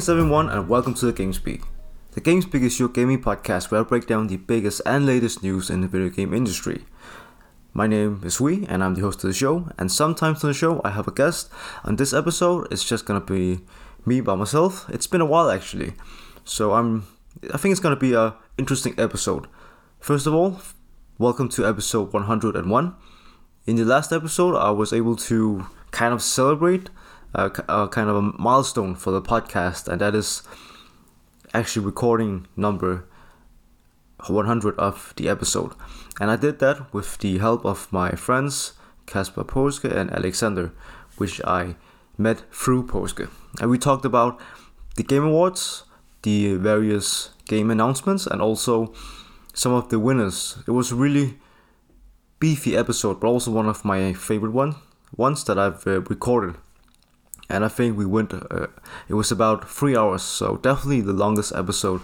Greetings everyone and welcome to the Games Speak. The Games Speak is your gaming podcast where I break down the biggest and latest news in the video game industry. My name is Wee and I'm the host of the show and sometimes on the show I have a guest. On this episode it's just gonna be me by myself. It's been a while actually. So I'm I think it's gonna be a interesting episode. First of all, welcome to episode 101. In the last episode I was able to kind of celebrate a, a kind of a milestone for the podcast, and that is actually recording number 100 of the episode. And I did that with the help of my friends Kasper Poske and Alexander, which I met through Poske. And we talked about the Game Awards, the various game announcements, and also some of the winners. It was really beefy episode, but also one of my favorite one, ones that I've uh, recorded and I think we went. Uh, it was about three hours, so definitely the longest episode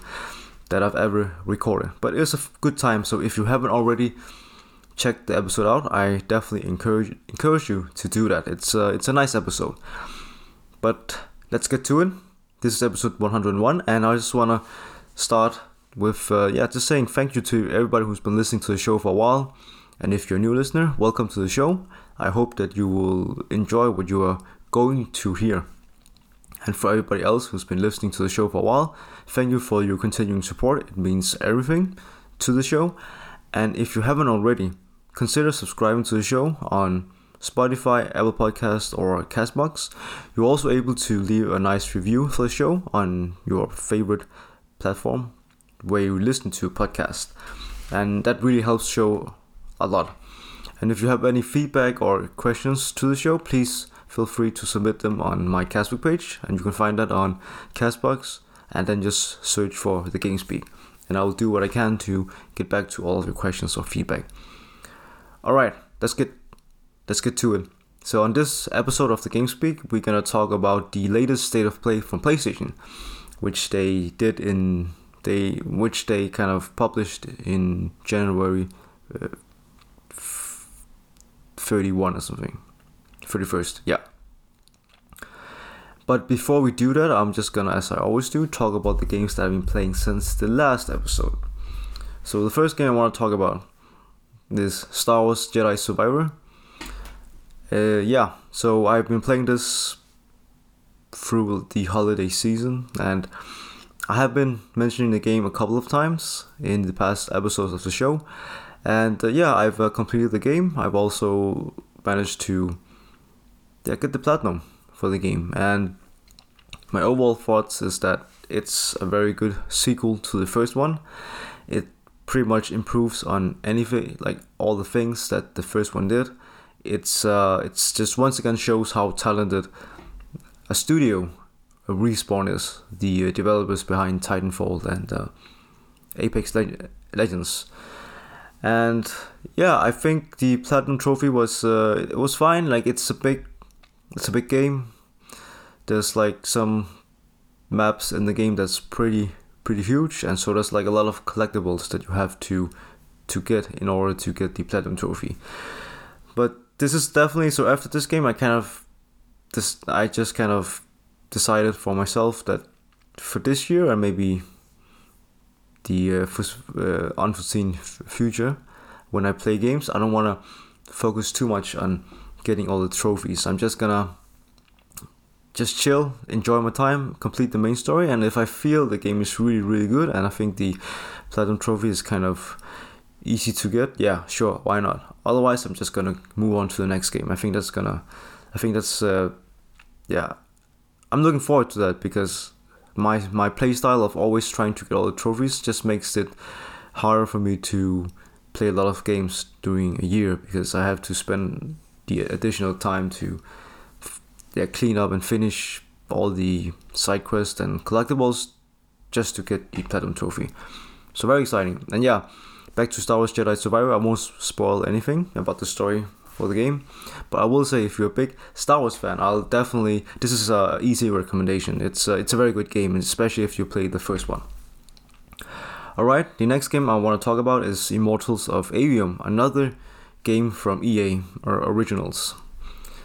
that I've ever recorded. But it was a good time. So if you haven't already checked the episode out, I definitely encourage encourage you to do that. It's uh, it's a nice episode. But let's get to it. This is episode 101, and I just wanna start with uh, yeah, just saying thank you to everybody who's been listening to the show for a while. And if you're a new listener, welcome to the show. I hope that you will enjoy what you are going to hear. And for everybody else who's been listening to the show for a while, thank you for your continuing support. It means everything to the show. And if you haven't already, consider subscribing to the show on Spotify, Apple Podcast, or Castbox. You're also able to leave a nice review for the show on your favorite platform where you listen to podcast. And that really helps show a lot. And if you have any feedback or questions to the show, please feel free to submit them on my Castbox page, and you can find that on Castbox, and then just search for the Games Speak, and I will do what I can to get back to all of your questions or feedback. All right, let's get let's get to it. So on this episode of the Games Speak, we're gonna talk about the latest state of play from PlayStation, which they did in they which they kind of published in January uh, 31 or something. 31st, yeah. But before we do that, I'm just gonna, as I always do, talk about the games that I've been playing since the last episode. So the first game I want to talk about is Star Wars Jedi Survivor. Uh, yeah, so I've been playing this through the holiday season, and I have been mentioning the game a couple of times in the past episodes of the show. And uh, yeah, I've uh, completed the game. I've also managed to yeah, get the platinum for the game. And my overall thoughts is that it's a very good sequel to the first one. It pretty much improves on anything, like all the things that the first one did. It's uh, it's just once again shows how talented a studio, a respawn is. The uh, developers behind Titanfall and uh, Apex Le- Legends. And yeah, I think the platinum trophy was uh, it was fine. Like it's a big it's a big game. There's like some maps in the game that's pretty pretty huge, and so there's like a lot of collectibles that you have to to get in order to get the platinum trophy. But this is definitely so. After this game, I kind of this I just kind of decided for myself that for this year and maybe the uh, uh, unforeseen future when I play games, I don't want to focus too much on getting all the trophies. I'm just gonna just chill, enjoy my time, complete the main story, and if I feel the game is really really good and I think the platinum trophy is kind of easy to get, yeah, sure, why not? Otherwise, I'm just gonna move on to the next game. I think that's gonna, I think that's, uh, yeah, I'm looking forward to that because my my playstyle of always trying to get all the trophies just makes it harder for me to play a lot of games during a year because I have to spend the additional time to yeah, clean up and finish all the side quests and collectibles just to get the platinum trophy. So very exciting. And yeah, back to Star Wars Jedi Survivor. I won't spoil anything about the story for the game, but I will say if you're a big Star Wars fan, I'll definitely this is a easy recommendation. It's a, it's a very good game, especially if you played the first one. Alright, the next game I want to talk about is Immortals of Aveum, another game from EA or Originals.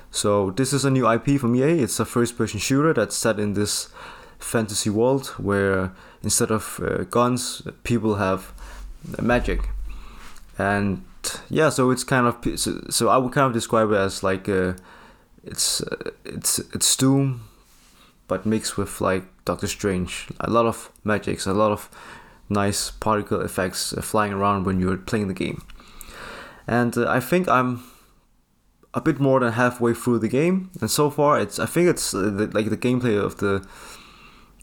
So this is a new IP from EA. It's a first-person shooter that's set in this fantasy world where instead of uh, guns, people have magic, and yeah, so it's kind of so, so I would kind of describe it as like uh, it's uh, it's it's Doom, but mixed with like Doctor Strange. A lot of magics, a lot of nice particle effects uh, flying around when you're playing the game, and uh, I think I'm a bit more than halfway through the game, and so far it's I think it's uh, the, like the gameplay of the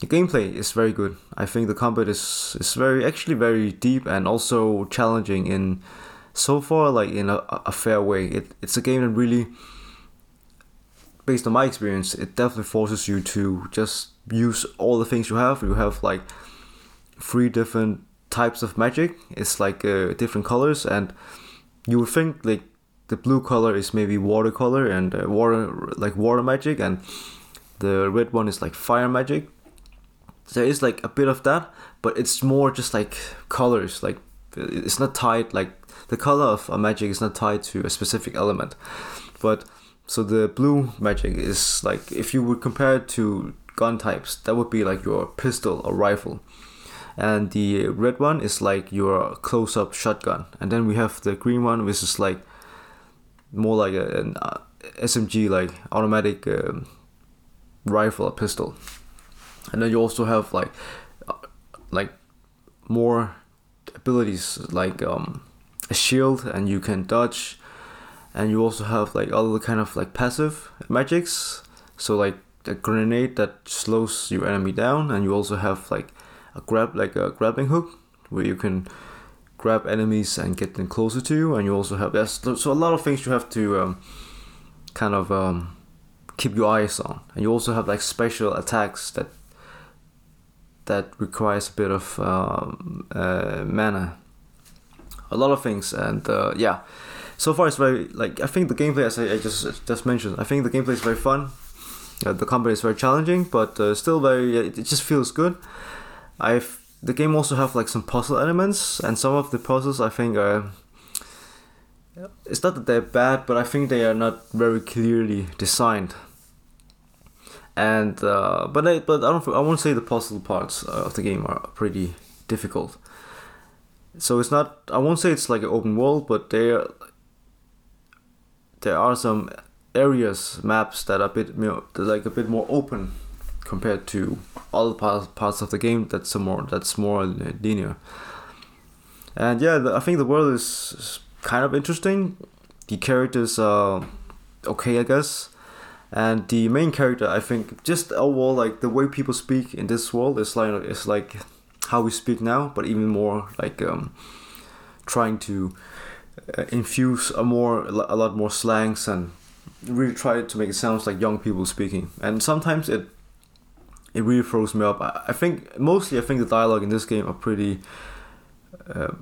the gameplay is very good. I think the combat is is very actually very deep and also challenging in so far like in a, a fair way. It, it's a game that really based on my experience, it definitely forces you to just use all the things you have. You have like three different types of magic. It's like uh, different colors, and you would think like the blue color is maybe watercolor and uh, water like water magic, and the red one is like fire magic. There is like a bit of that, but it's more just like colors. Like it's not tied like the color of a magic is not tied to a specific element, but so the blue magic is like if you would compare it to gun types, that would be like your pistol or rifle. And the red one is like your close up shotgun. And then we have the green one, which is like more like a, an uh, SMG, like automatic um, rifle or pistol. And then you also have like uh, like more abilities like um, a shield and you can dodge and you also have like other kind of like passive magics so like a grenade that slows your enemy down and you also have like a grab like a grabbing hook where you can grab enemies and get them closer to you and you also have that so a lot of things you have to um, kind of um, keep your eyes on and you also have like special attacks that that requires a bit of um, uh, mana a lot of things and uh, yeah so far it's very like I think the gameplay as I, I just just mentioned I think the gameplay is very fun. Uh, the combat is very challenging, but uh, still very it, it just feels good. I've the game also have like some puzzle elements, and some of the puzzles I think are. It's not that they're bad, but I think they are not very clearly designed. And uh, but I but I don't I won't say the puzzle parts of the game are pretty difficult. So it's not I won't say it's like an open world, but there there are some areas maps that are a bit you know, like a bit more open compared to other parts of the game that's more that's more linear. And yeah, I think the world is, kind of interesting. The characters are okay, I guess. And the main character, I think, just overall, like the way people speak in this world is like is like how we speak now, but even more like um, trying to uh, infuse a more a lot more slangs and really try to make it sound like young people speaking. And sometimes it it really throws me up. I, I think mostly I think the dialogue in this game are pretty uh,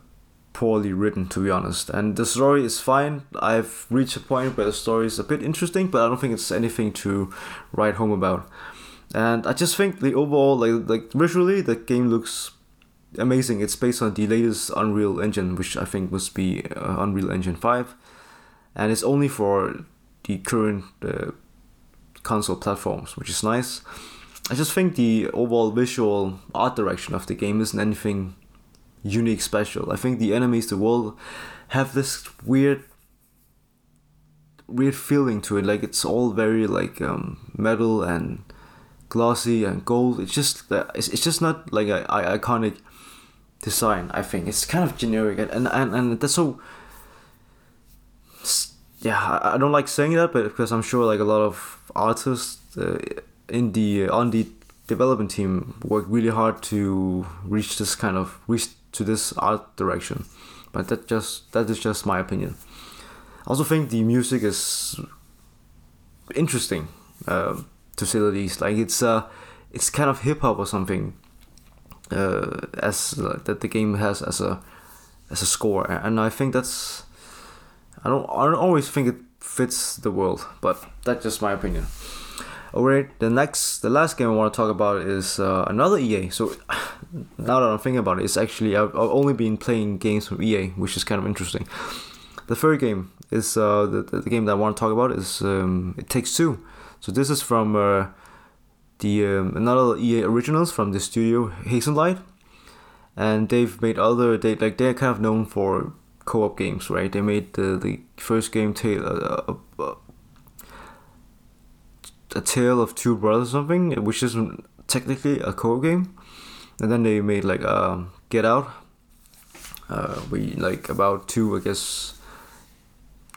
poorly written to be honest. And the story is fine. I've reached a point where the story is a bit interesting, but I don't think it's anything to write home about. And I just think the overall like like visually the game looks amazing. It's based on the latest Unreal Engine, which I think must be uh, Unreal Engine 5. And it's only for the current uh, console platforms, which is nice. I just think the overall visual art direction of the game isn't anything unique special. I think the enemies, the world, have this weird weird feeling to it like it's all very like um, metal and glossy and gold it's just it's, it's just not like a, a iconic design. I think it's kind of generic, and and and that's so. Yeah, I don't like saying that, but because I'm sure like a lot of artists uh, in the on the development team work really hard to reach this kind of reach to this art direction, but that just that is just my opinion. I also think the music is interesting, uh, to say the least. Like it's uh, it's kind of hip hop or something uh, as uh, that the game has as a as a score, and I think that's I don't I don't always think it fits the world, but that's just my opinion. Alright, the next the last game I want to talk about is uh, another EA. So now that I'm thinking about it, it's actually I've, I've only been playing games from EA, which is kind of interesting. The third game is uh, the, the, game that I want to talk about is um, It Takes Two. So this is from uh, the um, another EA originals from the studio Hazelight, and they've made other they like they're kind of known for co-op games, right? They made the the first game Tale uh, uh, a Tale of Two Brothers something, which isn't technically a co-op game, and then they made like um, Get Out. Uh, we like about two, I guess.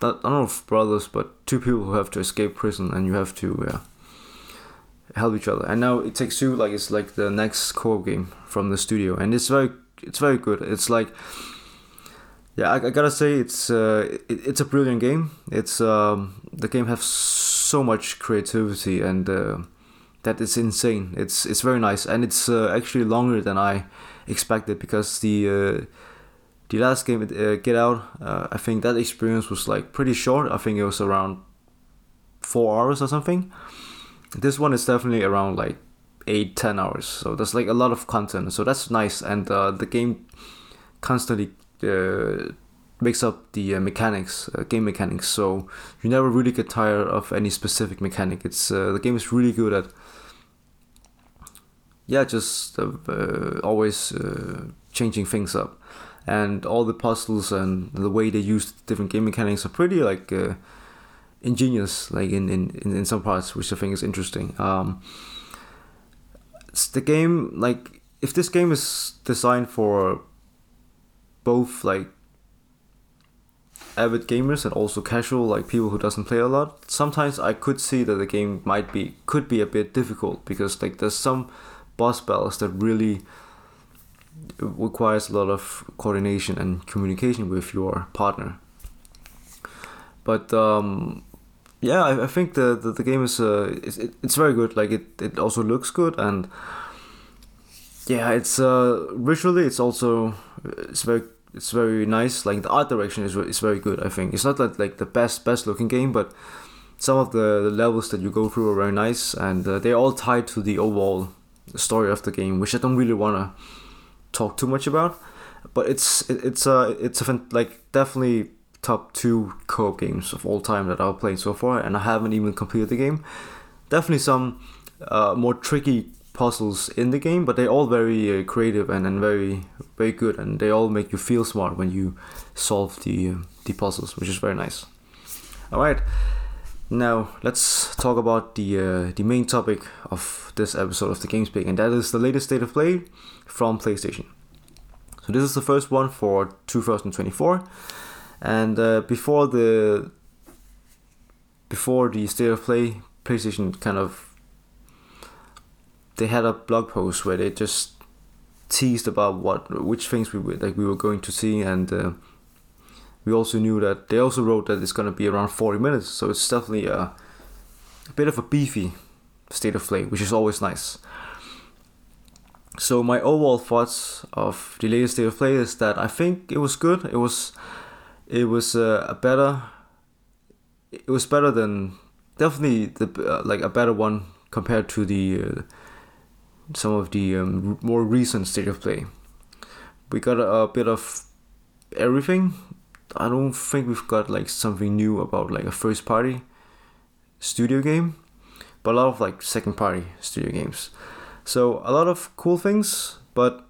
I don't know if brothers, but two people who have to escape prison, and you have to yeah, help each other. And now it takes two like it's like the next co-op game from the studio, and it's very it's very good. It's like yeah, I, I gotta say it's uh, it, it's a brilliant game. It's um, the game has so much creativity and uh, that is insane. It's it's very nice and it's uh, actually longer than I expected because the uh, the last game uh, Get Out, uh, I think that experience was like pretty short. I think it was around four hours or something. This one is definitely around like eight ten hours. So that's like a lot of content. So that's nice and uh, the game constantly makes up the uh, mechanics, uh, game mechanics. So you never really get tired of any specific mechanic. It's uh, the game is really good at yeah, just uh, uh, always changing things up, and all the puzzles and the way they use different game mechanics are pretty like ingenious, like in, in, in some parts, which I think is interesting. Um, the game like if this game is designed for both like avid gamers and also casual like people who doesn't play a lot sometimes i could see that the game might be could be a bit difficult because like there's some boss battles that really requires a lot of coordination and communication with your partner. But um yeah i, I think the, the, the game is uh it's, it's very good. Like it, it also looks good and yeah it's uh visually it's also it's very it's very nice like the art direction is, is very good i think. It's not like, like the best best looking game but some of the, the levels that you go through are very nice and uh, they're all tied to the overall story of the game which i don't really want to talk too much about. But it's it, it's a it's a like definitely top two co-op games of all time that i've played so far and i haven't even completed the game. Definitely some uh, more tricky puzzles in the game, but they're all very uh, creative and, and very very good, and they all make you feel smart when you solve the uh, the puzzles, which is very nice. All right, now let's talk about the uh, the main topic of this episode of the Games Speak, and that is the latest state of play from PlayStation. So this is the first one for 2024, and uh, before the before the state of play, PlayStation kind of they had a blog post where they just teased about what which things we were like we were going to see and uh, we also knew that they also wrote that it's going to be around 40 minutes so it's definitely a, a bit of a beefy state of play which is always nice. So my overall thoughts of the latest state of play is that I think it was good. It was it was uh, a better it was better than definitely the uh, like a better one compared to the uh, some of the um, more recent state of play. We got a, a, bit of everything. I don't think we've got like something new about like a first party studio game, but a lot of like second party studio games. So a lot of cool things, but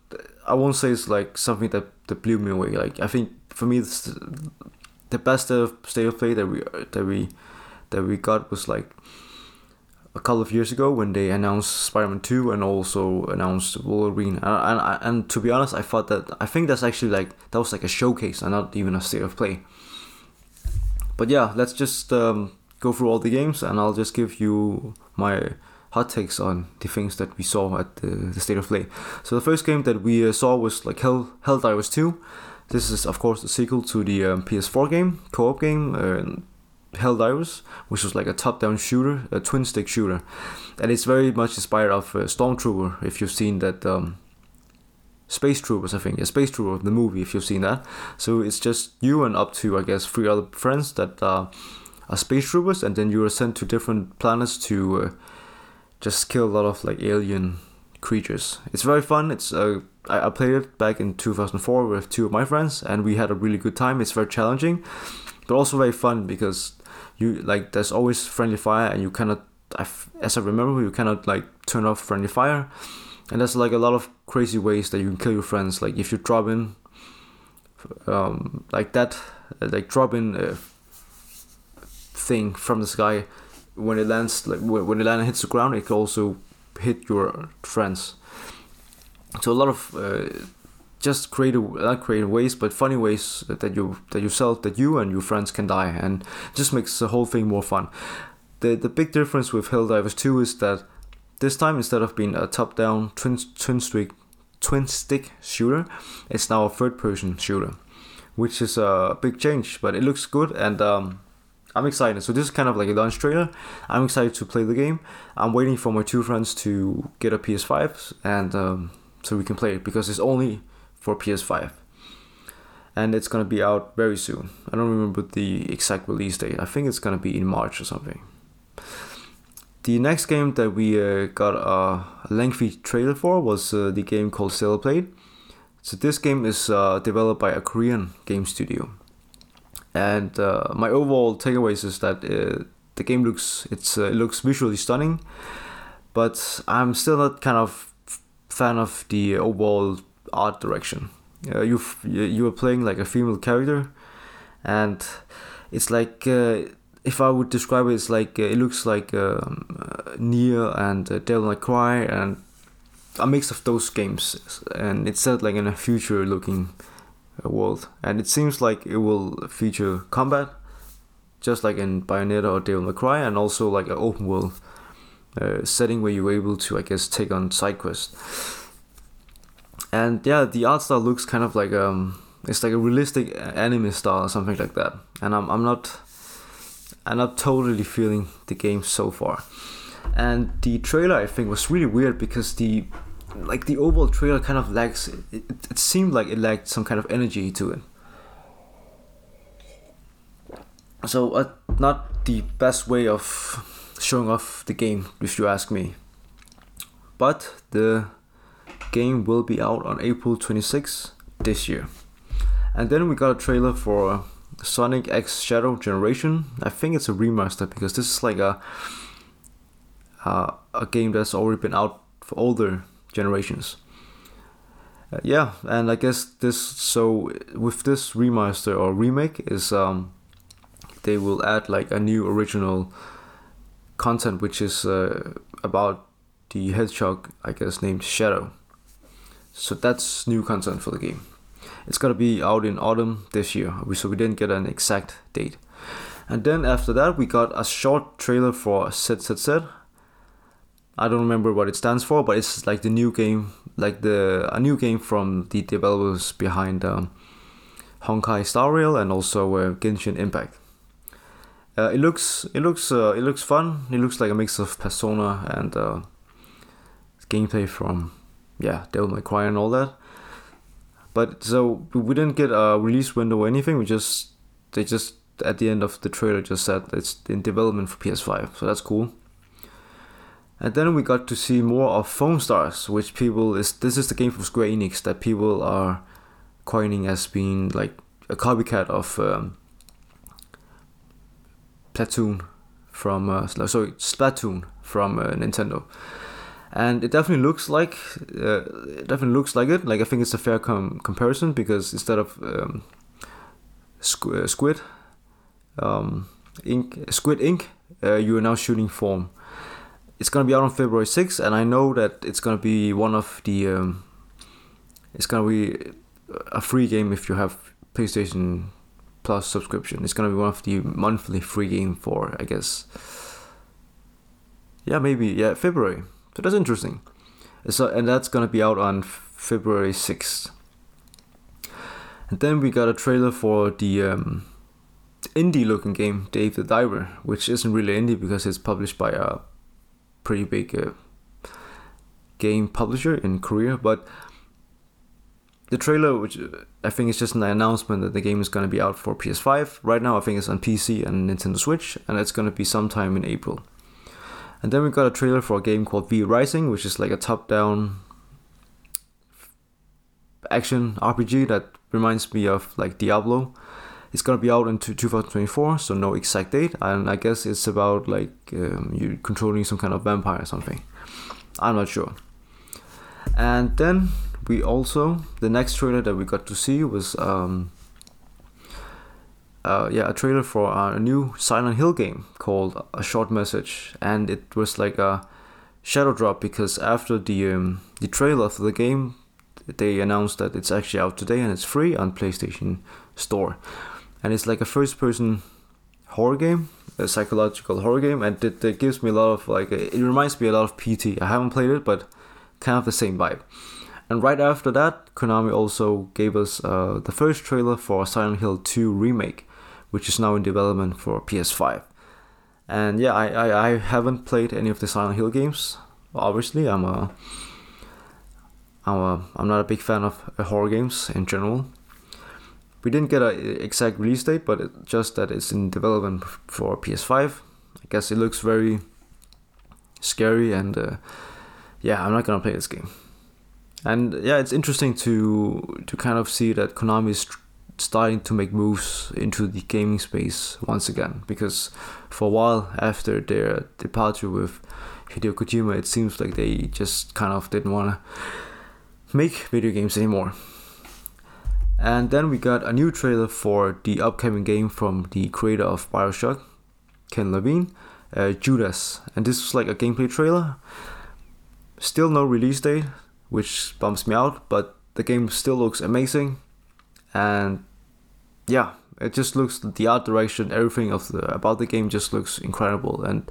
I won't say it's like something that, that blew me away. Like I think for me, the best state of play that we that we that we got was like a couple of years ago when they announced Spider-Man 2 and also announced Wolverine. And, and, and to be honest, I thought that I think that's actually like that was like a showcase and not even a state of play. But yeah, let's just um, go through all the games and I'll just give you my hot takes on the things that we saw at the, the state of play. So the first game that we uh, saw was like Hell Helldivers 2. This is of course the sequel to the um, PS4 game, co-op game. Uh, Helldivers, which was like a top-down shooter, a twin-stick shooter, and it's very much inspired of uh, Stormtrooper. If you've seen that, um, Space Troopers, I think, yeah, Space Trooper, the movie. If you've seen that, so it's just you and up to I guess three other friends that uh, are space troopers, and then you are sent to different planets to uh, just kill a lot of like alien creatures. It's very fun. It's uh, I, I played it back in 2004 with two of my friends, and we had a really good time. It's very challenging, but also very fun because you like there's always friendly fire and you cannot as I remember, you cannot like turn off friendly fire, and there's like a lot of crazy ways that you can kill your friends. Like if you drop in, um, like that, like drop in thing from the sky, when it lands, like when it lands and hits the ground, it can also hit your friends. So a lot of uh, just creative, not creative ways, but funny ways that you that yourself, that you and your friends can die, and just makes the whole thing more fun. The the big difference with Helldivers 2 is that this time instead of being a top-down twin twin stick twin stick shooter, it's now a third-person shooter, which is a big change, but it looks good and. Um, I'm excited. So this is kind of like a launch trailer. I'm excited to play the game. I'm waiting for my two friends to get a PS5 and um, so we can play it because it's only for PS5. And it's gonna be out very soon. I don't remember the exact release date. I think it's gonna be in March or something. The next game that we uh, got a lengthy trailer for was uh, the game called Stellar Blade. So this game is uh, developed by a Korean game studio, and uh, my overall takeaways is that uh, the game looks it's uh, it looks visually stunning, but I'm still not kind of fan of the overall art direction. Uh, you you are playing like a female character, and it's like uh, if I would describe it, it's like uh, it looks like um, uh, and uh, Devil May Cry and a mix of those games, and it's set like in a future-looking uh, world, and it seems like it will feature combat, just like in Bayonetta or Devil May Cry, and also like an open world setting where you're able to, I guess, take on side quests and yeah, the art style looks kind of like um, it's like a realistic anime style or something like that. And I'm I'm not I'm not totally feeling the game so far. And the trailer I think was really weird because the like the overall trailer kind of lacks it, it, seemed like it lacked some kind of energy to it. So uh, not the best way of showing off the game if you ask me. But the game will be out on April 26 this year. And then we got a trailer for Sonic X Shadow Generation. I think it's a remaster because this is like a uh, a game that's already been out for older generations. Uh, yeah, and I guess this so with this remaster or remake is um they will add like a new original content which is uh, about the hedgehog I guess named Shadow. So that's new content for the game. It's gonna be out in autumn this year, so we didn't get an exact date. And then after that, we got a short trailer for ZZZ. I don't remember what it stands for, but it's like the new game, like the a new game from the developers behind um, Honkai Star Rail and also uh, Genshin Impact. Uh, it looks it looks uh, it looks fun. It looks like a mix of Persona and uh, gameplay from yeah, Devil May Cry and all that. But so we didn't get a release window or anything. We just they just at the end of the trailer just said it's in development for PS5, so that's cool. And then we got to see more of Foam Stars, which people is this is the game from Square Enix that people are coining as being like a copycat of um, Platoon from uh, sorry Splatoon from uh, Nintendo and it definitely looks like uh, it definitely looks like it. Like I think it's a fair com- comparison because instead of um, squ- uh, squid, um, ink, squid ink, uh, you are now shooting form. It's gonna be out on February 6th, and I know that it's gonna be one of the. Um, it's gonna be a free game if you have PlayStation Plus subscription. It's gonna be one of the monthly free game for I guess. Yeah, maybe yeah February. So that's interesting. So and that's gonna be out on February sixth. And then we got a trailer for the um, indie looking game Dave the Diver, which isn't really indie because it's published by a pretty big uh, game publisher in Korea. But the trailer, which uh, I think is just an announcement that the game is going to be out for PS5. Right now, I think it's on PC and Nintendo Switch, and it's going to be sometime in April. And then we got a trailer for a game called V Rising, which is like a top-down action RPG that reminds me of like Diablo. it's gonna be out in 2024, so no exact date. And I guess it's about like um, you controlling some kind of vampire or something. I'm not sure. And then we also the next trailer that we got to see was um, uh, yeah a trailer for a new Silent Hill game called A Short Message, and it was like a shadow drop because after the um, the trailer for the game, they announced that it's actually out today and it's free on PlayStation Store, and it's like a first person horror game, a psychological horror game, and it, it gives me a lot of like it reminds me a lot of PT. I haven't played it, but kind of the same vibe. And right after that, Konami also gave us uh, the first trailer for Silent Hill 2 remake, which is now in development for PS5. And yeah, I, I, I haven't played any of the Silent Hill games. Obviously, I'm a I'm a I'm not a big fan of horror games in general. We didn't get an exact release date, but it, just that it's in development for PS5. I guess it looks very scary, and uh, yeah, I'm not gonna play this game. And yeah, it's interesting to to kind of see that Konami is starting to make moves into the gaming space once again because for a while after their departure with Hideo Kojima it seems like they just kind of didn't want to make video games anymore. And then we got a new trailer for the upcoming game from the creator of BioShock, Ken Levine, uh, Judas. And this was like a gameplay trailer. Still no release date, which bumps me out, but the game still looks amazing. And yeah, it just looks the art direction, everything of the about the game just looks incredible, and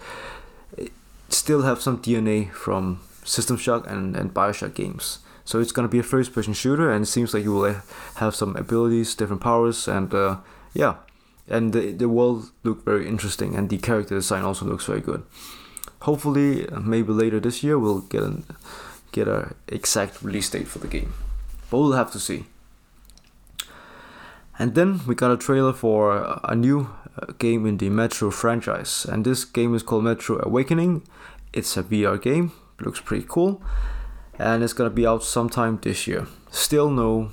still have some DNA from System Shock and and Bioshock games. So it's gonna be a first-person shooter, and it seems like you will have some abilities, different powers, and uh, yeah, and the the world look very interesting, and the character design also looks very good. Hopefully, maybe later this year we'll get an get a exact release date for the game, but we'll have to see. And then we got a trailer for a new uh, game in the Metro franchise, and this game is called Metro Awakening. It's a VR game, looks pretty cool, and it's gonna be out sometime this year. Still no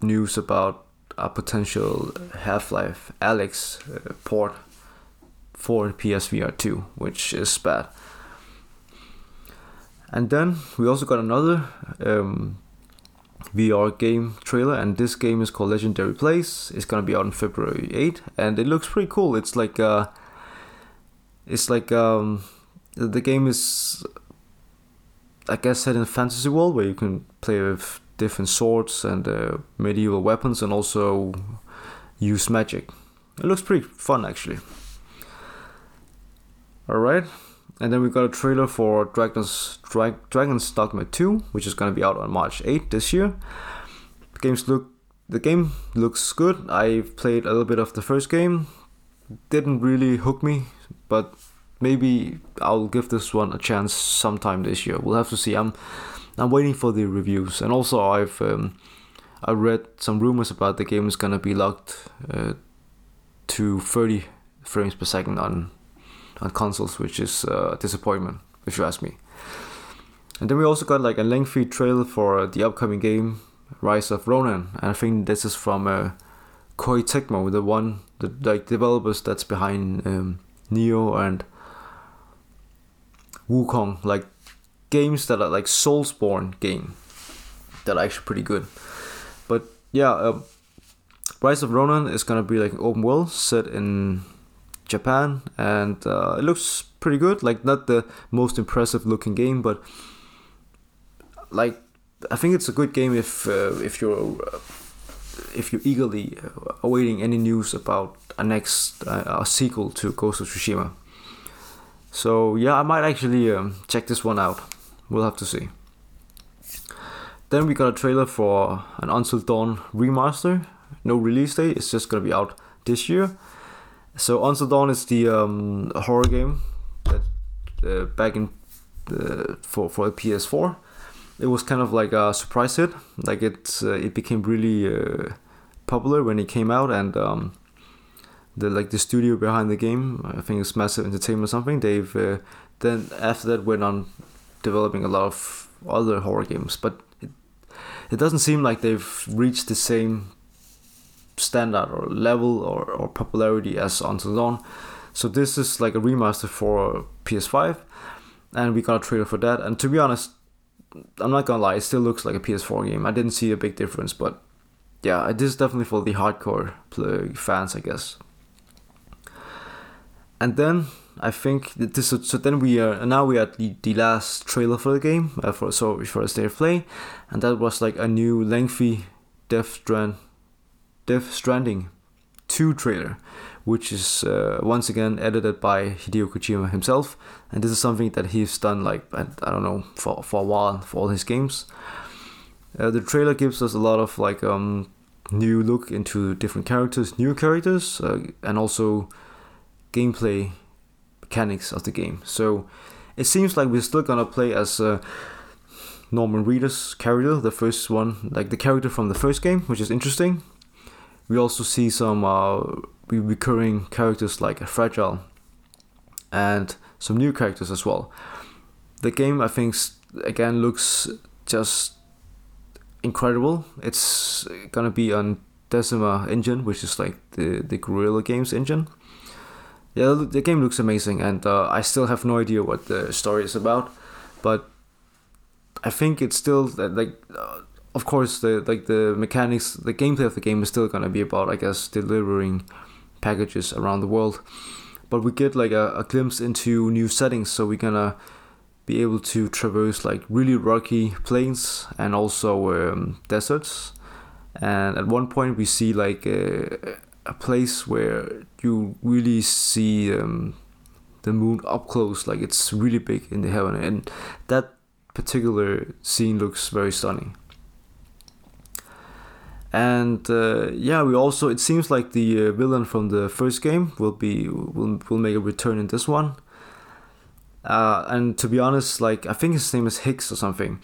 news about a potential Half Life Alyx uh, port for PSVR 2, which is bad. And then we also got another um, VR game trailer, and this game is called Legendary Place. It's gonna be out on February 8, and it looks pretty cool. It's like uh, it's like um, the game is, I guess, set in a fantasy world where you can play with different swords and uh, medieval weapons, and also use magic. It looks pretty fun, actually. All right. And then we got a trailer for Dragon's Dra- Dragon's Dogma 2, which is going to be out on March 8 this year. The games look the game looks good. I played a little bit of the first game. Didn't really hook me, but maybe I'll give this one a chance sometime this year. We'll have to see. I'm I'm waiting for the reviews, and also I've um, I read some rumors about the game is gonna be locked uh, to 30 frames per second on on consoles, which is a disappointment if you ask me. And then we also got like a lengthy trailer for the upcoming game Rise of Ronin, and I think this is from uh, Koei Tecmo, the one the like developers that's behind um, Nioh and Wo Long, like games that are like Soulsborne game that are actually pretty good. But yeah, uh, Rise of Ronin is gonna be like open world set in Japan, and uh, it looks pretty good. Like not the most impressive looking game, but like I think it's a good game if uh, if you're uh, if you're eagerly awaiting any news about a next uh, a sequel to Ghost of Tsushima. So yeah, I might actually um, check this one out. We'll have to see. Then we got a trailer for an Until Dawn remaster. No release date. It's just gonna be out this year. So Until Dawn is the um, horror game that uh, back in uh, for for the PS4. It was kind of like a surprise hit. Like it uh, it became really popular when it came out, and um, the like the studio behind the game, I think it's Massive Entertainment or something. They've then after that went on developing a lot of other horror games, but it, it doesn't seem like they've reached the same standard or level or, or popularity as Until Dawn. So this is like a remaster for PS5, and we got a trailer for that. And to be honest, I'm not gonna lie, it still looks like a PS4 game. I didn't see a big difference, but yeah, this is definitely for the hardcore play- fans, I guess. And then I think this so then we are now we are at the, the last trailer for the game uh, for so for a state of play, and that was like a new lengthy Death Strand, Death Stranding, two trailer, which is uh, once again edited by Hideo Kojima himself, and this is something that he's done like I, I don't know for for a while for all his games. Uh, the trailer gives us a lot of like um new look into different characters, new characters, uh, and also gameplay mechanics of the game. So it seems like we're still gonna play as uh, Norman Reedus' character, the first one, like the character from the first game, which is interesting. We also see some uh, recurring characters like Fragile and some new characters as well. The game, I think, again looks just incredible. It's gonna be on Decima engine, which is like the the Guerrilla Games engine yeah, the game looks amazing, and uh, I still have no idea what the story is about, but I think it's still like, uh, of course, the like the mechanics, the gameplay of the game is still gonna be about, I guess, delivering packages around the world, but we get like a, a glimpse into new settings, so we're gonna be able to traverse like really rocky plains and also um, deserts, and at one point we see like. Uh, a place where you really see um, the moon up close, like it's really big in the heaven, and that particular scene looks very stunning. And uh, yeah, we also it seems like the uh, villain from the first game will be will will make a return in this one. Uh, and to be honest, like I think his name is Higgs or something.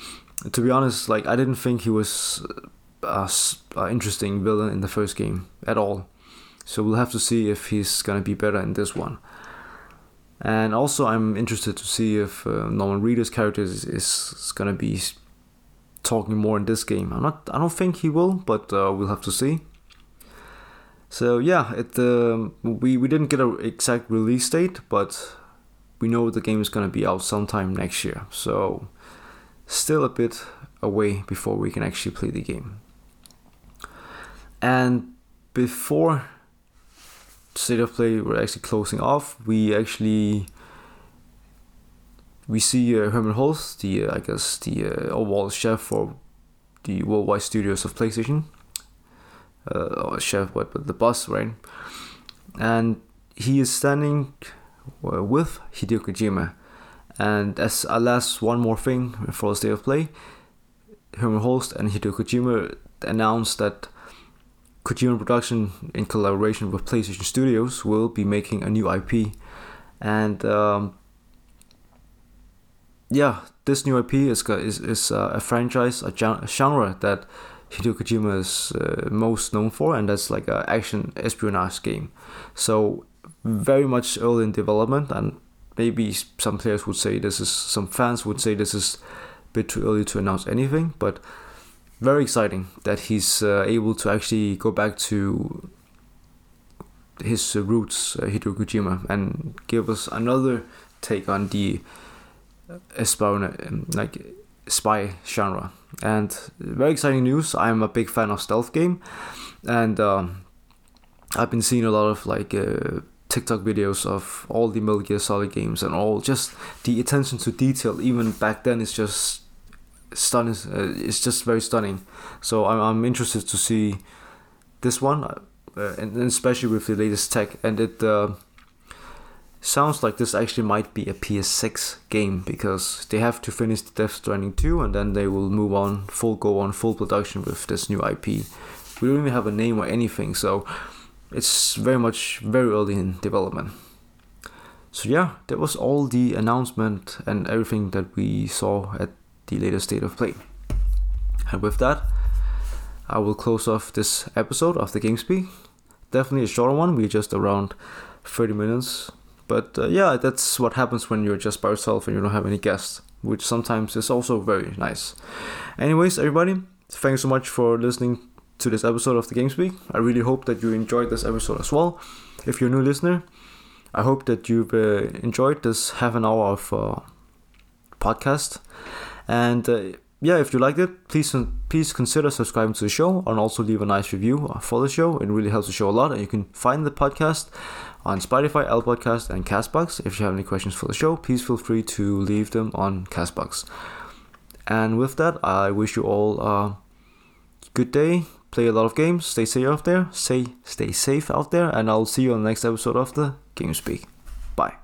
To be honest, like I didn't think he was a, a interesting villain in the first game at all. So we'll have to see if he's gonna be better in this one. And also, I'm interested to see if uh, Norman Reedus' character is, is gonna be talking more in this game. I'm not. I don't think he will, but uh, we'll have to see. So yeah, it uh, we we didn't get an exact release date, but we know the game is gonna be out sometime next year. So still a bit away before we can actually play the game. And before state of play we're actually closing off, we actually we see uh, Hermen Hulst, the uh, I guess the uh, overall chef for the worldwide studios of PlayStation, uh, or chef, but, but the boss, right? And he is standing uh, with Hideo Kojima. And as a last one more thing for the state of play, Hermen Hulst and Hideo Kojima announced that Kojima Production, in collaboration with PlayStation Studios, will be making a new IP, and um, yeah, this new IP is is is uh, a franchise, a genre that Hideo Kojima is uh, most known for, and that's like an action espionage game. So very much early in development, and maybe some players would say this is, some fans would say this is a bit too early to announce anything, but very exciting that he's uh, able to actually go back to his roots, uh, Hideo Kojima, and give us another take on the espionage, like spy genre. And very exciting news. I'm a big fan of stealth game, and um, I've been seeing a lot of like uh, TikTok videos of all the Metal Gear Solid games and all just the attention to detail. Even back then, it's just stunning. Uh, it's just very stunning. So I'm I'm interested to see this one, uh, and especially with the latest tech. And it uh, sounds like this actually might be a PS6 game because they have to finish the Death Stranding 2, and then they will move on full go on full production with this new IP. We don't even have a name or anything, so it's very much very early in development. So yeah, that was all the announcement and everything that we saw at the latest state of play. And with that, I will close off this episode of the Games Speak. Definitely a shorter one, we're just around 30 minutes. But uh, yeah, that's what happens when you're just by yourself and you don't have any guests, which sometimes is also very nice. Anyways, everybody, thanks so much for listening to this episode of the Games Speak. I really hope that you enjoyed this episode as well. If you're a new listener, I hope that you've uh, enjoyed this half an hour of uh, podcast. And uh, yeah, if you liked it, please please consider subscribing to the show and also leave a nice review for the show. It really helps the show a lot. And you can find the podcast on Spotify, L Podcast, and Castbox. If you have any questions for the show, please feel free to leave them on Castbox. And with that, I wish you all a good day. Play a lot of games. Stay safe out there. Stay stay safe out there. And I'll see you on the next episode of the Games Speak. Bye.